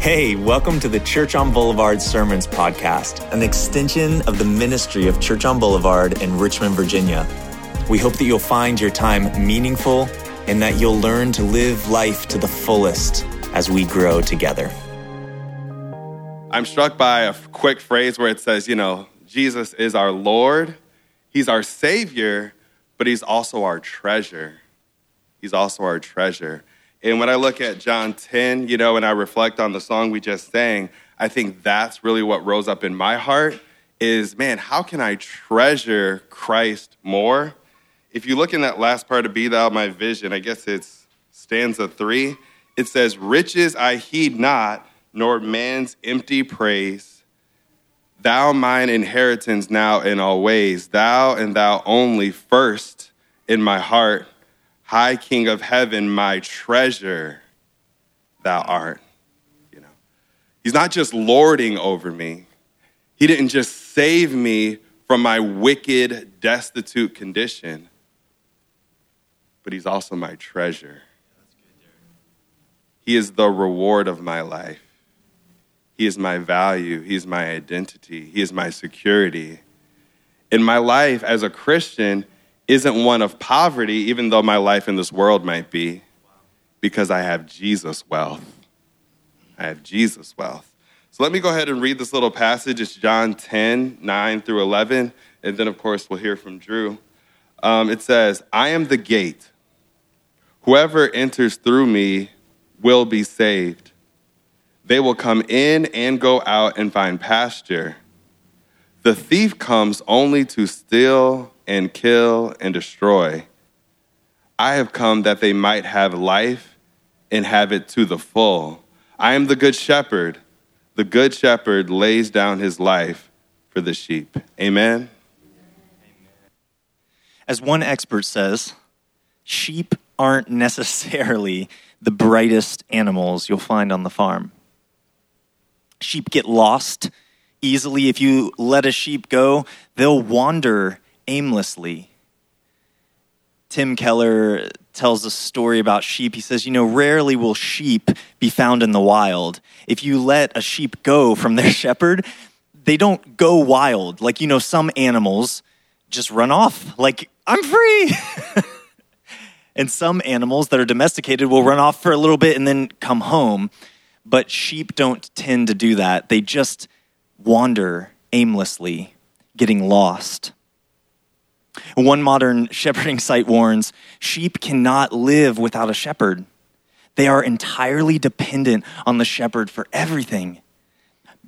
Hey, welcome to the Church on Boulevard Sermons podcast, an extension of the ministry of Church on Boulevard in Richmond, Virginia. We hope that you'll find your time meaningful and that you'll learn to live life to the fullest as we grow together. I'm struck by a quick phrase where it says, you know, Jesus is our Lord, He's our Savior, but He's also our treasure. He's also our treasure. And when I look at John 10, you know, and I reflect on the song we just sang, I think that's really what rose up in my heart is, man, how can I treasure Christ more? If you look in that last part of Be Thou My Vision, I guess it's stanza three, it says, Riches I heed not, nor man's empty praise. Thou mine inheritance now and always, thou and thou only first in my heart High King of heaven, my treasure, thou art. You know, he's not just lording over me. He didn't just save me from my wicked, destitute condition, but he's also my treasure. He is the reward of my life. He is my value. He is my identity. He is my security. In my life as a Christian, isn't one of poverty, even though my life in this world might be, because I have Jesus' wealth. I have Jesus' wealth. So let me go ahead and read this little passage. It's John 10, 9 through 11. And then, of course, we'll hear from Drew. Um, it says, I am the gate. Whoever enters through me will be saved. They will come in and go out and find pasture. The thief comes only to steal and kill and destroy. I have come that they might have life and have it to the full. I am the good shepherd. The good shepherd lays down his life for the sheep. Amen. As one expert says, sheep aren't necessarily the brightest animals you'll find on the farm. Sheep get lost easily. If you let a sheep go, they'll wander aimlessly. Tim Keller tells a story about sheep. He says, You know, rarely will sheep be found in the wild. If you let a sheep go from their shepherd, they don't go wild. Like, you know, some animals just run off, like, I'm free. and some animals that are domesticated will run off for a little bit and then come home. But sheep don't tend to do that. They just wander aimlessly, getting lost. One modern shepherding site warns sheep cannot live without a shepherd. They are entirely dependent on the shepherd for everything.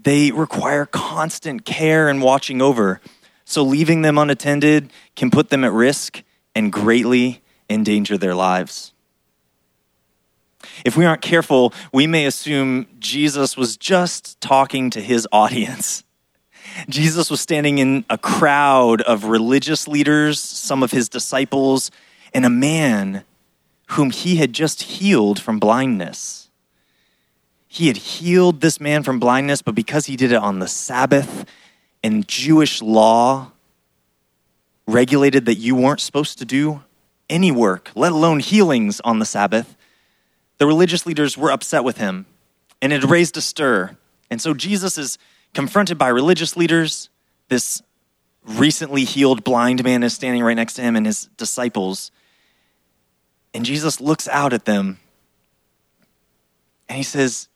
They require constant care and watching over, so leaving them unattended can put them at risk and greatly endanger their lives. If we aren't careful, we may assume Jesus was just talking to his audience Jesus was standing in a crowd of religious leaders, some of his disciples, and a man whom he had just healed from blindness. He had healed this man from blindness, but because he did it on the Sabbath and Jewish law regulated that you weren't supposed to do any work, let alone healings on the Sabbath, the religious leaders were upset with him and it raised a stir. And so Jesus is confronted by religious leaders. This recently healed blind man is standing right next to him and his disciples. And Jesus looks out at them and he says,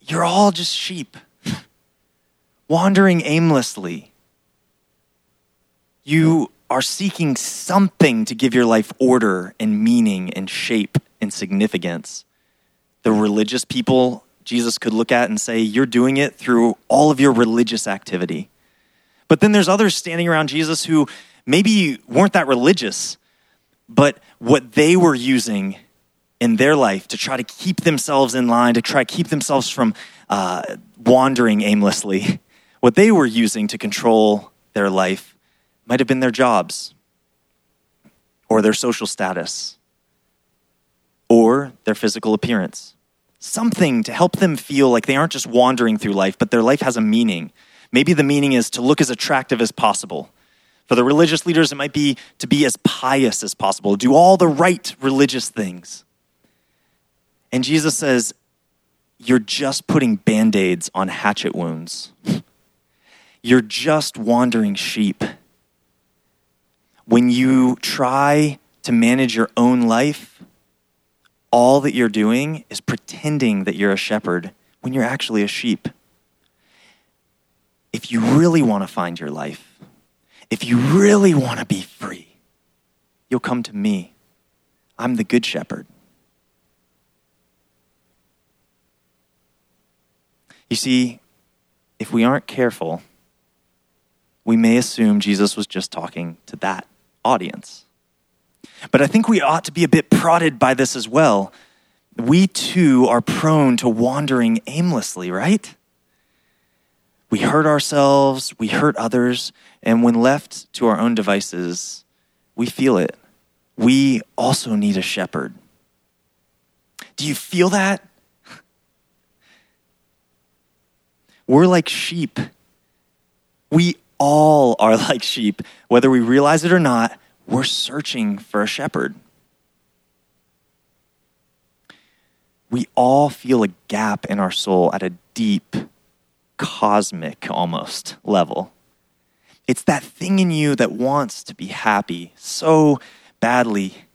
You're all just sheep, wandering aimlessly. You are seeking something to give your life order and meaning and shape and significance. The religious people Jesus could look at and say, You're doing it through all of your religious activity. But then there's others standing around Jesus who maybe weren't that religious, but what they were using in their life to try to keep themselves in line, to try to keep themselves from uh, wandering aimlessly, what they were using to control their life might have been their jobs or their social status or their physical appearance something to help them feel like they aren't just wandering through life, but their life has a meaning. Maybe the meaning is to look as attractive as possible. For the religious leaders, it might be to be as pious as possible, do all the right religious things. And Jesus says, You're just putting band aids on hatchet wounds. You're just wandering sheep. When you try to manage your own life, all that you're doing is pretending that you're a shepherd when you're actually a sheep. If you really want to find your life, if you really want to be free, you'll come to me. I'm the good shepherd. You see, if we aren't careful, we may assume Jesus was just talking to that audience. But I think we ought to be a bit prodded by this as well. We too are prone to wandering aimlessly, right? We hurt ourselves, we hurt others, and when left to our own devices, we feel it. We also need a shepherd. Do you feel that? We're like sheep. We all are like sheep. Whether we realize it or not, we're searching for a shepherd. We all feel a gap in our soul at a deep, cosmic almost level. It's that thing in you that wants to be happy so badly,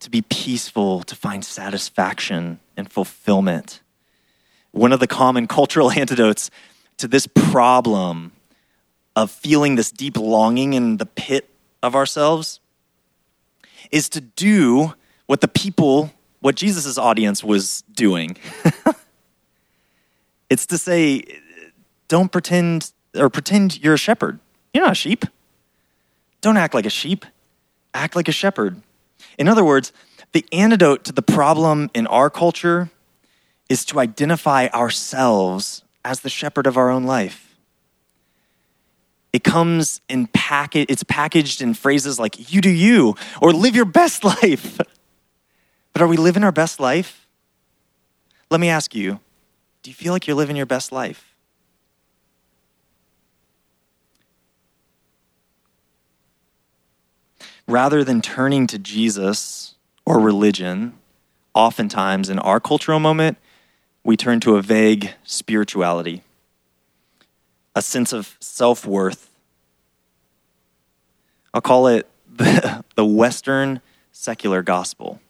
to be peaceful, to find satisfaction and fulfillment. One of the common cultural antidotes to this problem of feeling this deep longing in the pit of ourselves is to do what the people, what Jesus' audience was doing. it's to say, don't pretend or pretend you're a shepherd. You're not a sheep. Don't act like a sheep. Act like a shepherd. In other words, the antidote to the problem in our culture is to identify ourselves as the shepherd of our own life. It comes in packet, it's packaged in phrases like you do you or live your best life. But are we living our best life? Let me ask you, do you feel like you're living your best life? Rather than turning to Jesus or religion, oftentimes in our cultural moment, we turn to a vague spirituality a sense of self worth. I'll call it the, the Western secular gospel.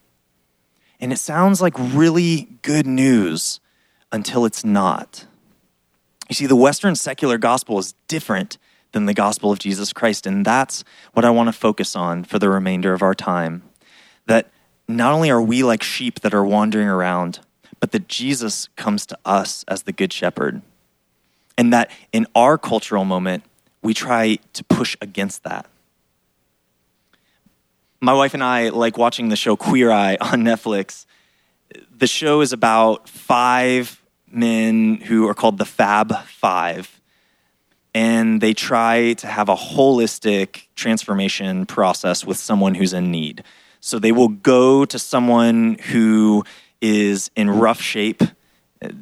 And it sounds like really good news until it's not. You see, the Western secular gospel is different than the gospel of Jesus Christ. And that's what I want to focus on for the remainder of our time. That not only are we like sheep that are wandering around, but that Jesus comes to us as the good shepherd. And that in our cultural moment, we try to push against that. My wife and I like watching the show Queer Eye on Netflix. The show is about five men who are called the Fab Five. And they try to have a holistic transformation process with someone who's in need. So they will go to someone who is in rough shape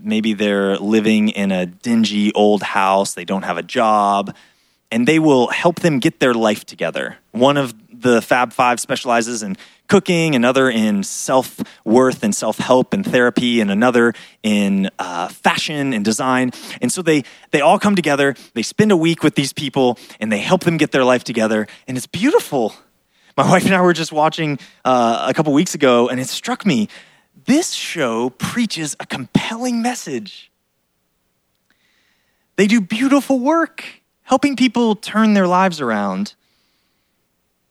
maybe they're living in a dingy old house, they don't have a job, and they will help them get their life together. One of the Fab Five specializes in cooking, another in self worth and self help and therapy, and another in uh, fashion and design. And so they, they all come together, they spend a week with these people, and they help them get their life together, and it's beautiful. My wife and I were just watching uh, a couple weeks ago, and it struck me this show preaches a compelling message. They do beautiful work, helping people turn their lives around.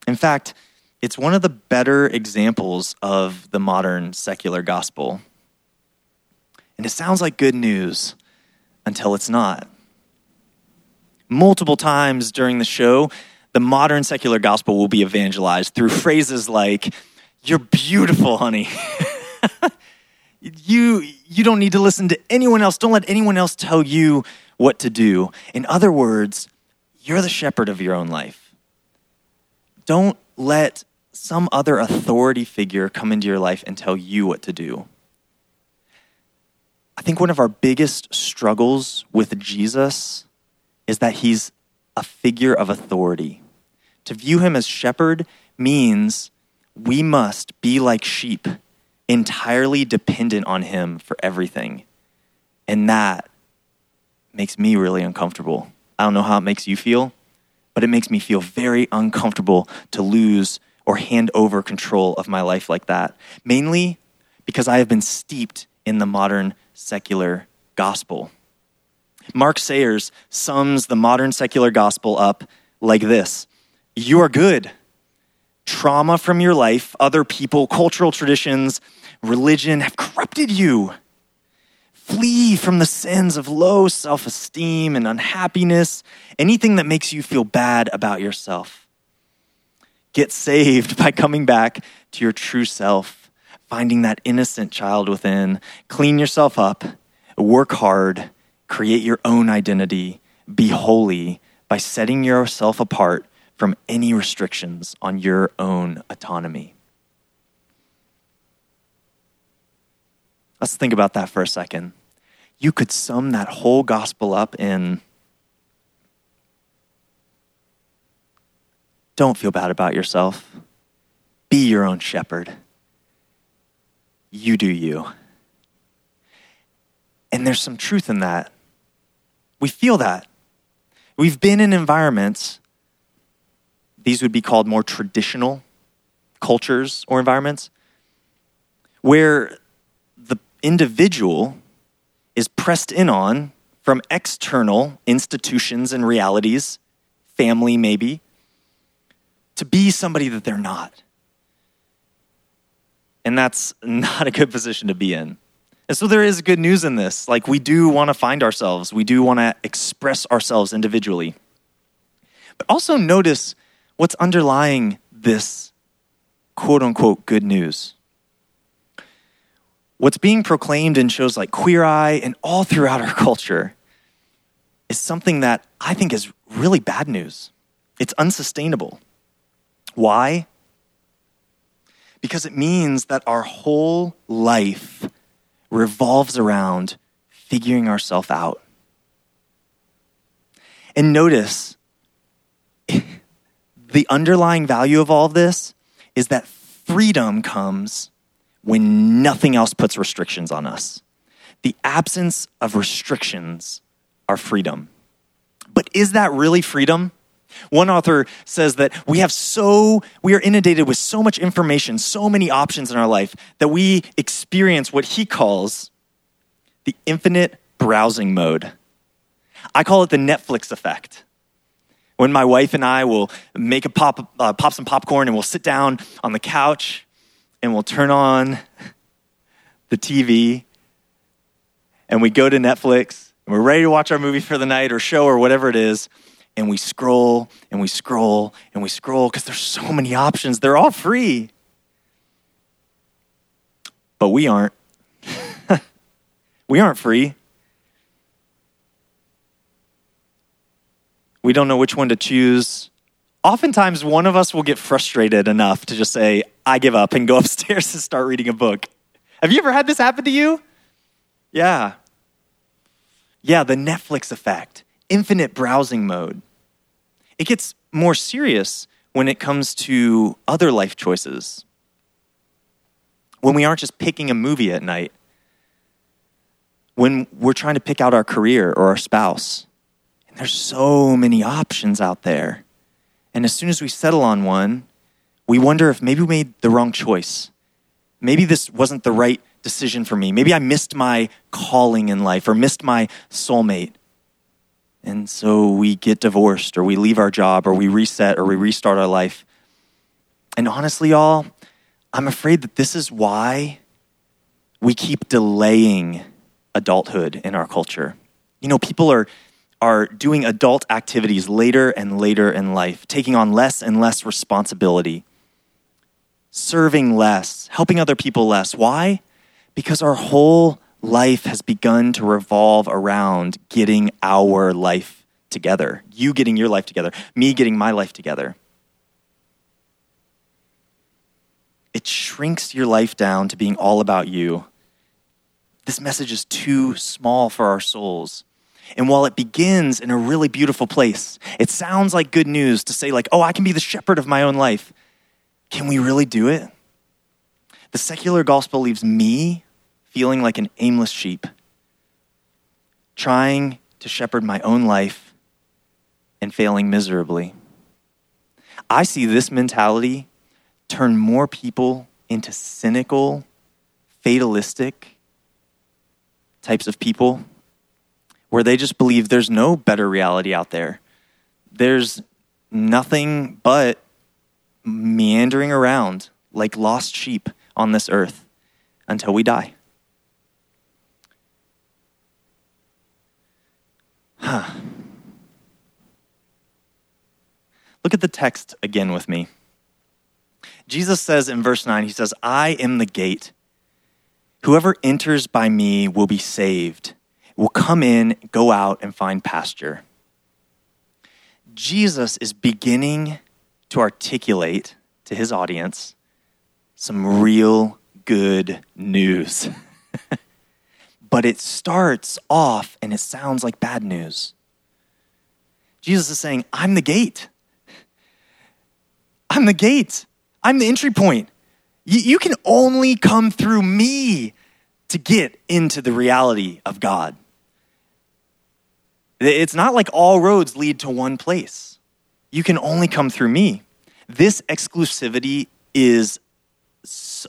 In fact, it's one of the better examples of the modern secular gospel. And it sounds like good news until it's not. Multiple times during the show, the modern secular gospel will be evangelized through phrases like, You're beautiful, honey. you, you don't need to listen to anyone else. Don't let anyone else tell you what to do. In other words, you're the shepherd of your own life. Don't let some other authority figure come into your life and tell you what to do. I think one of our biggest struggles with Jesus is that he's a figure of authority To view him as shepherd means we must be like sheep, entirely dependent on him for everything. And that makes me really uncomfortable. I don't know how it makes you feel, but it makes me feel very uncomfortable to lose or hand over control of my life like that. Mainly because I have been steeped in the modern secular gospel. Mark Sayers sums the modern secular gospel up like this You are good. Trauma from your life, other people, cultural traditions, religion have corrupted you. Flee from the sins of low self esteem and unhappiness, anything that makes you feel bad about yourself. Get saved by coming back to your true self, finding that innocent child within. Clean yourself up, work hard, create your own identity, be holy by setting yourself apart from any restrictions on your own autonomy. Let's think about that for a second you could sum that whole gospel up in don't feel bad about yourself. Be your own shepherd. You do you. And there's some truth in that. We feel that. We've been in environments, these would be called more traditional cultures or environments, where individual is pressed in on from external institutions and realities, family maybe, to be somebody that they're not. And that's not a good position to be in. And so there is good news in this. Like, we do want to find ourselves, we do want to express ourselves individually. But also notice what's underlying this quote unquote good news what's being proclaimed in shows like Queer Eye and all throughout our culture is something that I think is really bad news. It's unsustainable. Why? Because it means that our whole life revolves around figuring ourselves out. And notice the underlying value of all of this is that freedom comes when nothing else puts restrictions on us. The absence of restrictions are freedom. But is that really freedom? One author says that we have so, we are inundated with so much information, so many options in our life that we experience what he calls the infinite browsing mode. I call it the Netflix effect. When my wife and I will make a pop, uh, pop some popcorn and we'll sit down on the couch and we'll turn on the TV and we go to Netflix and we're ready to watch our movie for the night or show or whatever it is. And we scroll and we scroll and we scroll because there's so many options. They're all free. But we aren't. we aren't free. We don't know which one to choose oftentimes one of us will get frustrated enough to just say, I give up and go upstairs and start reading a book. Have you ever had this happen to you? Yeah. Yeah, the Netflix effect, infinite browsing mode. It gets more serious when it comes to other life choices. When we aren't just picking a movie at night, when we're trying to pick out our career or our spouse. And there's so many options out there. And as soon as we settle on one, we wonder if maybe we made the wrong choice. Maybe this wasn't the right decision for me. Maybe I missed my calling in life or missed my soulmate. And so we get divorced or we leave our job or we reset or we restart our life. And honestly, y'all, I'm afraid that this is why we keep delaying adulthood in our culture. You know, people are are doing adult activities later and later in life, taking on less and less responsibility, serving less, helping other people less. Why? Because our whole life has begun to revolve around getting our life together. You getting your life together, me getting my life together. It shrinks your life down to being all about you. This message is too small for our souls. And while it begins in a really beautiful place, it sounds like good news to say, like, oh, I can be the shepherd of my own life. Can we really do it? The secular gospel leaves me feeling like an aimless sheep, trying to shepherd my own life and failing miserably. I see this mentality turn more people into cynical, fatalistic types of people where they just believe there's no better reality out there. There's nothing but meandering around like lost sheep on this earth until we die. Huh. Look at the text again with me. Jesus says in verse 9, He says, I am the gate. Whoever enters by me will be saved, will come in, go out, and find pasture. Jesus is beginning to articulate to his audience some real good news. but it starts off and it sounds like bad news. Jesus is saying, I'm the gate. I'm the gate. I'm the entry point. You, you can only come through me to get into the reality of God. It's not like all roads lead to one place. You can only come through me. This exclusivity is,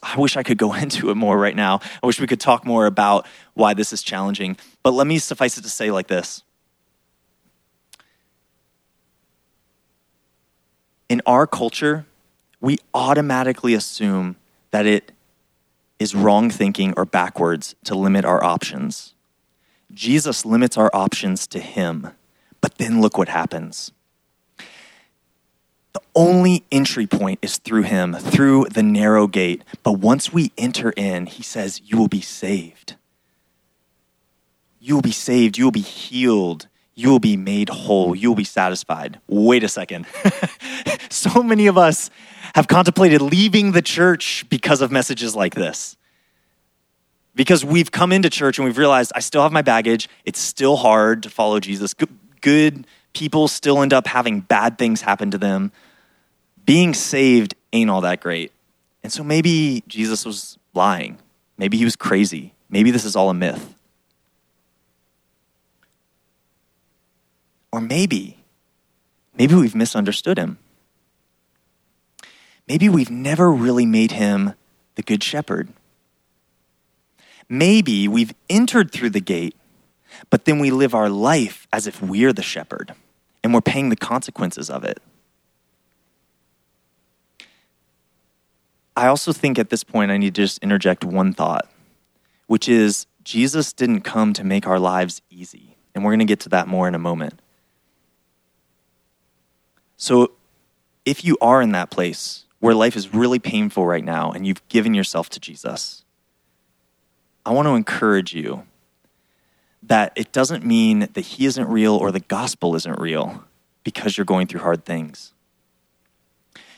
I wish I could go into it more right now. I wish we could talk more about why this is challenging. But let me suffice it to say like this In our culture, we automatically assume that it is wrong thinking or backwards to limit our options. Jesus limits our options to Him, but then look what happens. The only entry point is through Him, through the narrow gate. But once we enter in, He says, You will be saved. You will be saved. You will be healed. You will be made whole. You will be satisfied. Wait a second. so many of us have contemplated leaving the church because of messages like this. Because we've come into church and we've realized I still have my baggage. It's still hard to follow Jesus. Good people still end up having bad things happen to them. Being saved ain't all that great. And so maybe Jesus was lying. Maybe he was crazy. Maybe this is all a myth. Or maybe, maybe we've misunderstood him maybe we've never really made him the good shepherd. Maybe we've entered through the gate, but then we live our life as if we're the shepherd and we're paying the consequences of it. I also think at this point I need to just interject one thought, which is Jesus didn't come to make our lives easy. And we're going to get to that more in a moment. So if you are in that place where life is really painful right now and you've given yourself to Jesus, I want to encourage you that it doesn't mean that He isn't real or the gospel isn't real because you're going through hard things.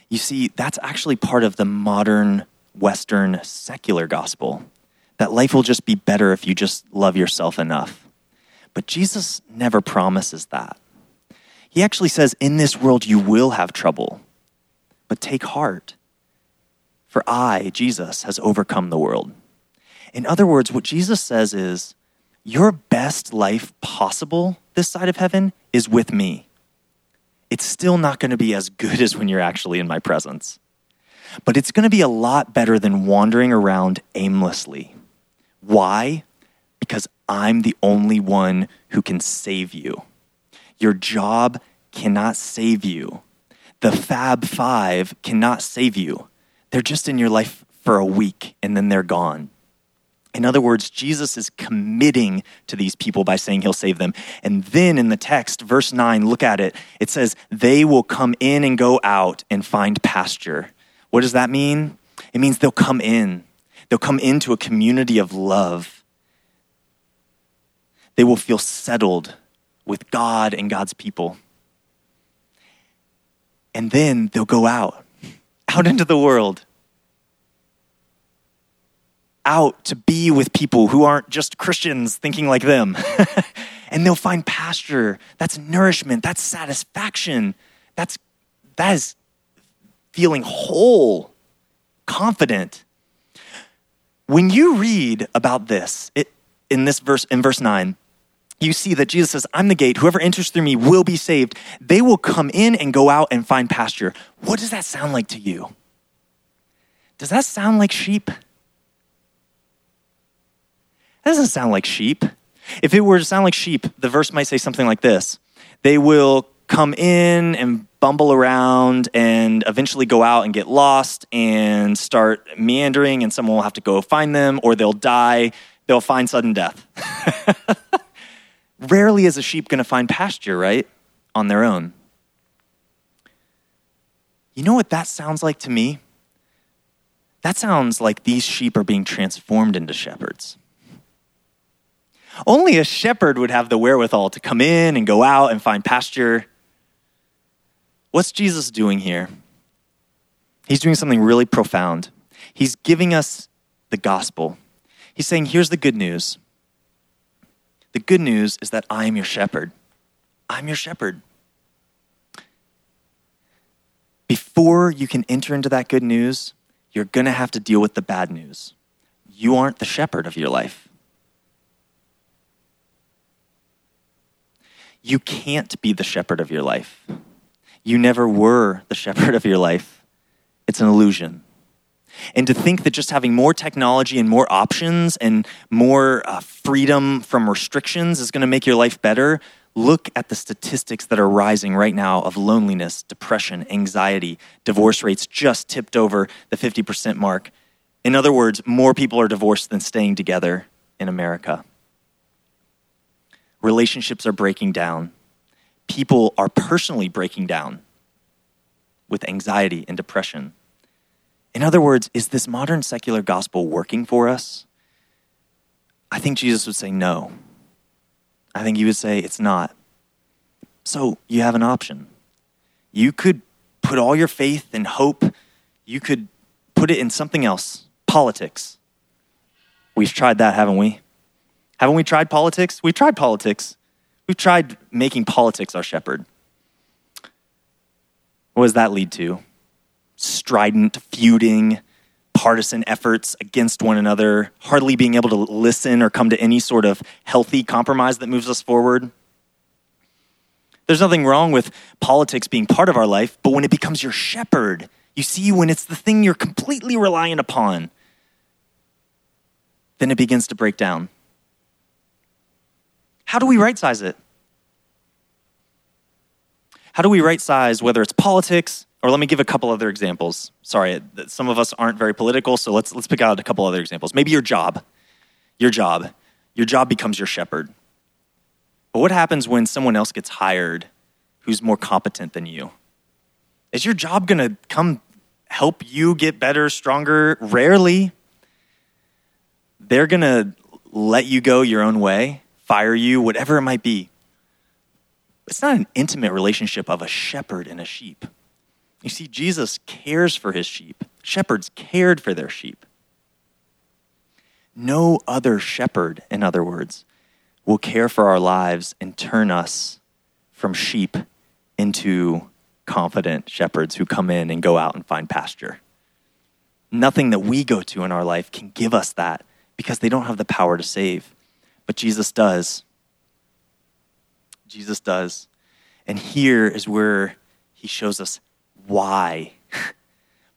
You see, that's actually part of the modern Western secular gospel that life will just be better if you just love yourself enough. But Jesus never promises that. He actually says, In this world, you will have trouble but take heart, for I, Jesus, has overcome the world. In other words, what Jesus says is, your best life possible this side of heaven is with me. It's still not going to be as good as when you're actually in my presence, but it's going to be a lot better than wandering around aimlessly. Why? Because I'm the only one who can save you. Your job cannot save you the Fab Five cannot save you. They're just in your life for a week and then they're gone. In other words, Jesus is committing to these people by saying he'll save them. And then in the text, verse 9, look at it. It says, They will come in and go out and find pasture. What does that mean? It means they'll come in, they'll come into a community of love. They will feel settled with God and God's people and then they'll go out, out into the world. Out to be with people who aren't just Christians thinking like them. and they'll find pasture. That's nourishment. That's satisfaction. That's that is feeling whole, confident. When you read about this, it, in this verse, in verse 9, you see that Jesus says, I'm the gate. Whoever enters through me will be saved. They will come in and go out and find pasture. What does that sound like to you? Does that sound like sheep? That doesn't sound like sheep. If it were to sound like sheep, the verse might say something like this They will come in and bumble around and eventually go out and get lost and start meandering, and someone will have to go find them, or they'll die. They'll find sudden death. Rarely is a sheep going to find pasture, right? On their own. You know what that sounds like to me? That sounds like these sheep are being transformed into shepherds. Only a shepherd would have the wherewithal to come in and go out and find pasture. What's Jesus doing here? He's doing something really profound. He's giving us the gospel. He's saying, Here's the good news. The good news is that I am your shepherd. I'm your shepherd. Before you can enter into that good news, you're going to have to deal with the bad news. You aren't the shepherd of your life. You can't be the shepherd of your life. You never were the shepherd of your life. It's an illusion. And to think that just having more technology and more options and more uh, freedom from restrictions is going to make your life better, look at the statistics that are rising right now of loneliness, depression, anxiety, divorce rates just tipped over the 50% mark. In other words, more people are divorced than staying together in America relationships are breaking down. People are personally breaking down with anxiety and depression. In other words, is this modern secular gospel working for us? I think Jesus would say no. I think he would say it's not. So you have an option. You could put all your faith and hope, you could put it in something else politics. We've tried that, haven't we? Haven't we tried politics? We've tried politics. We've tried making politics our shepherd. What does that lead to? Strident, feuding, partisan efforts against one another, hardly being able to listen or come to any sort of healthy compromise that moves us forward. There's nothing wrong with politics being part of our life, but when it becomes your shepherd, you see, when it's the thing you're completely reliant upon, then it begins to break down. How do we right size it? How do we right size whether it's politics, or let me give a couple other examples. Sorry, some of us aren't very political, so let's, let's pick out a couple other examples. Maybe your job. Your job. Your job becomes your shepherd. But what happens when someone else gets hired who's more competent than you? Is your job going to come help you get better, stronger? Rarely. They're going to let you go your own way fire you, whatever it might be. It's not an intimate relationship of a shepherd and a sheep. You see, Jesus cares for his sheep. Shepherds cared for their sheep. No other shepherd, in other words, will care for our lives and turn us from sheep into confident shepherds who come in and go out and find pasture. Nothing that we go to in our life can give us that because they don't have the power to save. But Jesus does. Jesus does. And here is where he shows us why.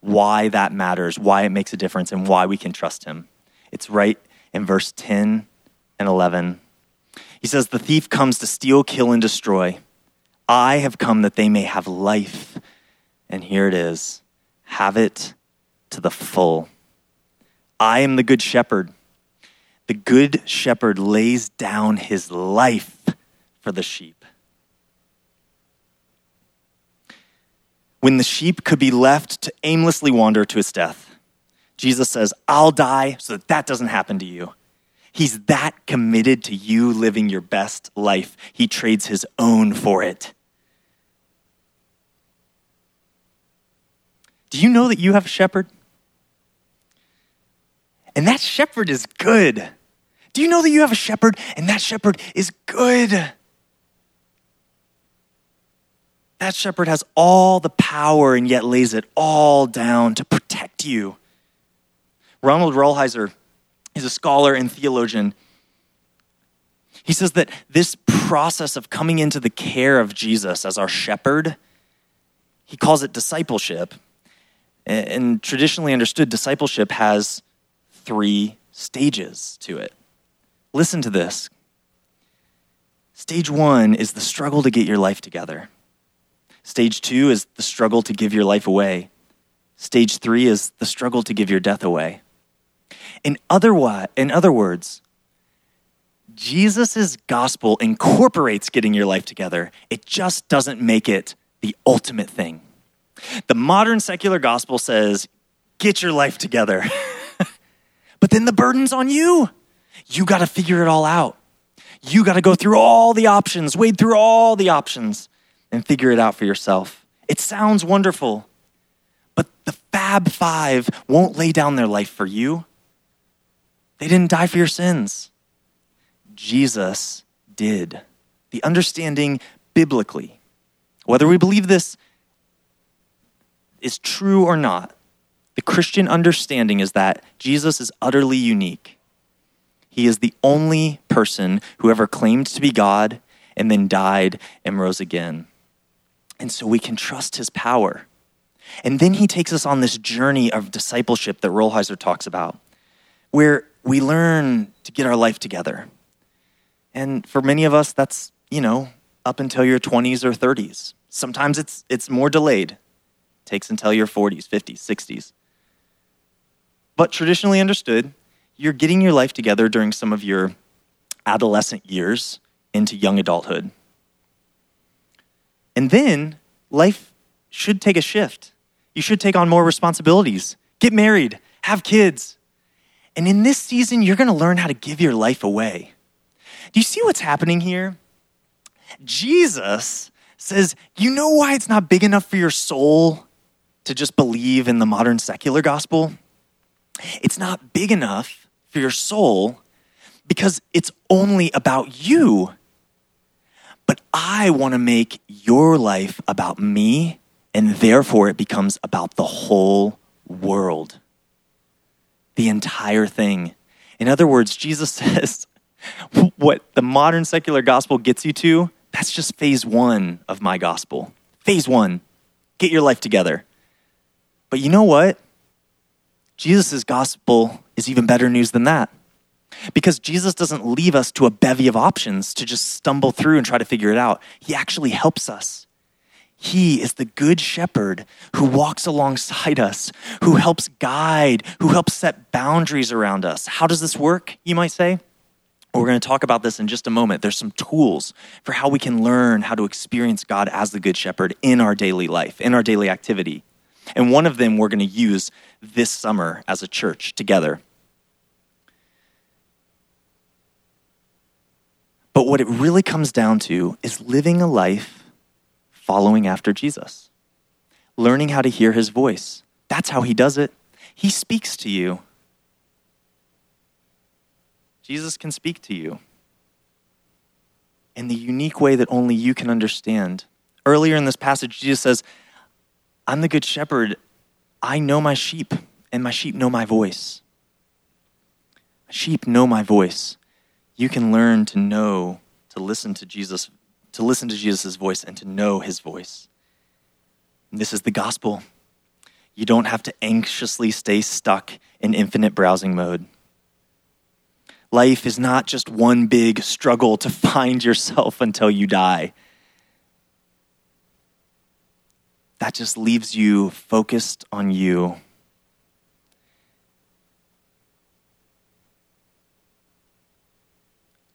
why that matters, why it makes a difference, and why we can trust him. It's right in verse 10 and 11. He says, The thief comes to steal, kill, and destroy. I have come that they may have life. And here it is have it to the full. I am the good shepherd. The good shepherd lays down his life for the sheep. When the sheep could be left to aimlessly wander to its death, Jesus says, I'll die so that that doesn't happen to you. He's that committed to you living your best life. He trades his own for it. Do you know that you have a shepherd? And that shepherd is good. Do you know that you have a shepherd and that shepherd is good? That shepherd has all the power and yet lays it all down to protect you. Ronald Rolheiser is a scholar and theologian. He says that this process of coming into the care of Jesus as our shepherd, he calls it discipleship. And traditionally understood, discipleship has three stages to it. Listen to this. Stage one is the struggle to get your life together. Stage two is the struggle to give your life away. Stage three is the struggle to give your death away. In other, in other words, Jesus' gospel incorporates getting your life together, it just doesn't make it the ultimate thing. The modern secular gospel says, get your life together. but then the burden's on you. You got to figure it all out. You got to go through all the options, wade through all the options and figure it out for yourself. It sounds wonderful, but the Fab Five won't lay down their life for you. They didn't die for your sins. Jesus did. The understanding biblically, whether we believe this is true or not, the Christian understanding is that Jesus is utterly unique. He is the only person who ever claimed to be God and then died and rose again. And so we can trust his power. And then he takes us on this journey of discipleship that Rolheiser talks about, where we learn to get our life together. And for many of us, that's, you know, up until your 20s or 30s. Sometimes it's, it's more delayed, it takes until your 40s, 50s, 60s. But traditionally understood, you're getting your life together during some of your adolescent years into young adulthood. And then life should take a shift. You should take on more responsibilities, get married, have kids. And in this season, you're going to learn how to give your life away. Do you see what's happening here? Jesus says, You know why it's not big enough for your soul to just believe in the modern secular gospel? It's not big enough for your soul because it's only about you. But I want to make your life about me, and therefore it becomes about the whole world, the entire thing. In other words, Jesus says, what the modern secular gospel gets you to, that's just phase one of my gospel. Phase one, get your life together. But you know what? Jesus' gospel is even better news than that. Because Jesus doesn't leave us to a bevy of options to just stumble through and try to figure it out. He actually helps us. He is the good shepherd who walks alongside us, who helps guide, who helps set boundaries around us. How does this work, you might say? We're going to talk about this in just a moment. There's some tools for how we can learn how to experience God as the good shepherd in our daily life, in our daily activity. And one of them we're going to use this summer as a church together. But what it really comes down to is living a life following after Jesus, learning how to hear his voice. That's how he does it. He speaks to you. Jesus can speak to you in the unique way that only you can understand. Earlier in this passage, Jesus says, I'm the good shepherd. I know my sheep, and my sheep know my voice. Sheep know my voice you can learn to know, to listen to Jesus, to listen to Jesus' voice and to know his voice. And this is the gospel. You don't have to anxiously stay stuck in infinite browsing mode. Life is not just one big struggle to find yourself until you die. That just leaves you focused on you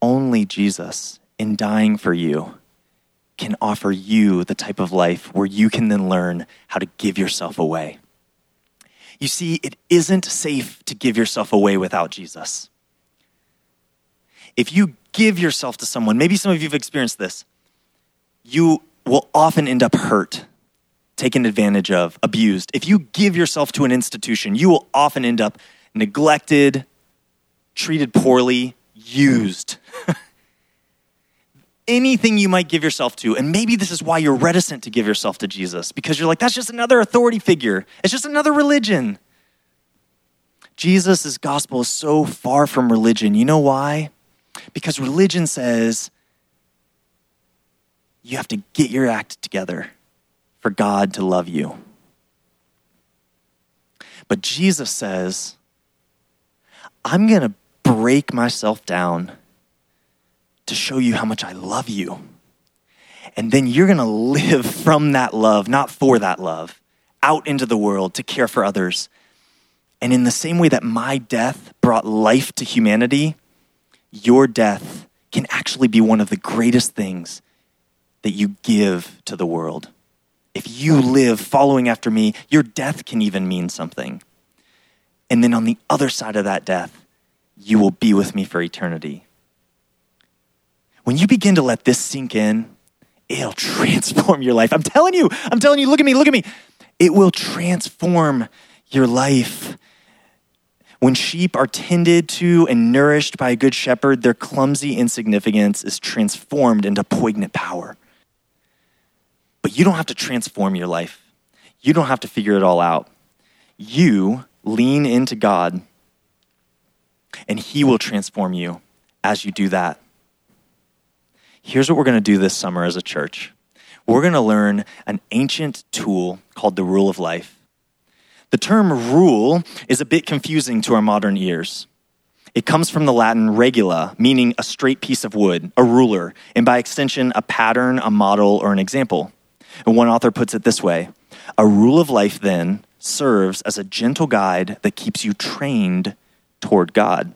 only Jesus, in dying for you, can offer you the type of life where you can then learn how to give yourself away. You see, it isn't safe to give yourself away without Jesus. If you give yourself to someone, maybe some of you have experienced this, you will often end up hurt, taken advantage of, abused. If you give yourself to an institution, you will often end up neglected, treated poorly, used. Anything you might give yourself to, and maybe this is why you're reticent to give yourself to Jesus, because you're like, that's just another authority figure. It's just another religion. Jesus' gospel is so far from religion. You know why? Because religion says you have to get your act together for God to love you. But Jesus says, I'm going to break myself down to show you how much I love you. And then you're going to live from that love, not for that love, out into the world to care for others. And in the same way that my death brought life to humanity, your death can actually be one of the greatest things that you give to the world. If you live following after me, your death can even mean something. And then on the other side of that death, you will be with me for eternity. When you begin to let this sink in, it'll transform your life. I'm telling you, I'm telling you, look at me, look at me. It will transform your life. When sheep are tended to and nourished by a good shepherd, their clumsy insignificance is transformed into poignant power. But you don't have to transform your life, you don't have to figure it all out. You lean into God, and He will transform you as you do that. Here's what we're going to do this summer as a church we're going to learn an ancient tool called the rule of life. The term rule is a bit confusing to our modern ears. It comes from the Latin regula, meaning a straight piece of wood, a ruler, and by extension, a pattern, a model, or an example. And one author puts it this way A rule of life, then, serves as a gentle guide that keeps you trained toward God.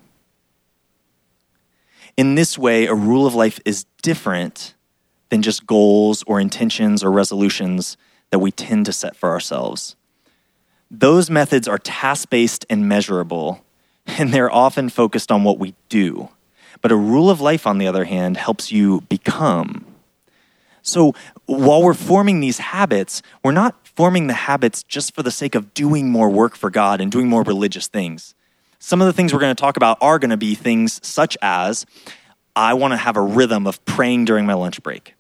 In this way, a rule of life is different than just goals or intentions or resolutions that we tend to set for ourselves. Those methods are task based and measurable, and they're often focused on what we do. But a rule of life, on the other hand, helps you become. So while we're forming these habits, we're not forming the habits just for the sake of doing more work for God and doing more religious things. Some of the things we're going to talk about are going to be things such as I want to have a rhythm of praying during my lunch break.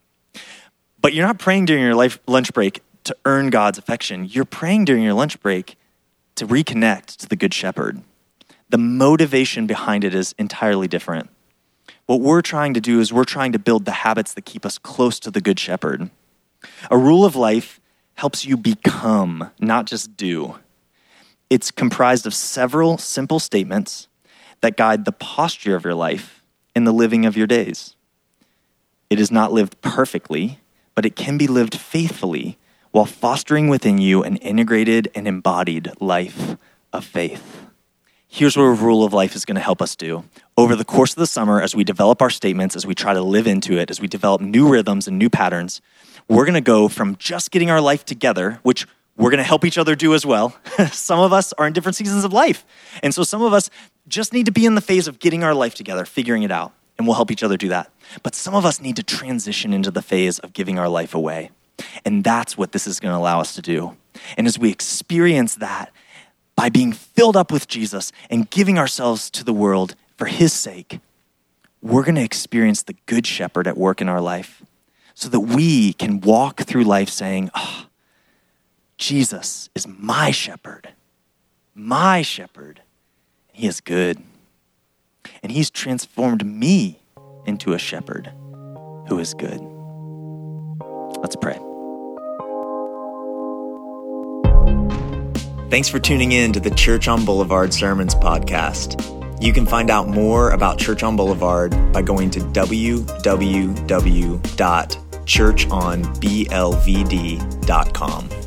But you're not praying during your life, lunch break to earn God's affection. You're praying during your lunch break to reconnect to the Good Shepherd. The motivation behind it is entirely different. What we're trying to do is we're trying to build the habits that keep us close to the Good Shepherd. A rule of life helps you become, not just do. It's comprised of several simple statements that guide the posture of your life and the living of your days. It is not lived perfectly, but it can be lived faithfully while fostering within you an integrated and embodied life of faith. Here's what a rule of life is going to help us do. Over the course of the summer, as we develop our statements, as we try to live into it, as we develop new rhythms and new patterns, we're going to go from just getting our life together, which we're going to help each other do as well. some of us are in different seasons of life. And so some of us just need to be in the phase of getting our life together, figuring it out, and we'll help each other do that. But some of us need to transition into the phase of giving our life away. And that's what this is going to allow us to do. And as we experience that by being filled up with Jesus and giving ourselves to the world for his sake, we're going to experience the good shepherd at work in our life so that we can walk through life saying, oh, Jesus is my shepherd, my shepherd. And he is good. And he's transformed me into a shepherd who is good. Let's pray. Thanks for tuning in to the Church on Boulevard Sermons podcast. You can find out more about Church on Boulevard by going to www.churchonblvd.com.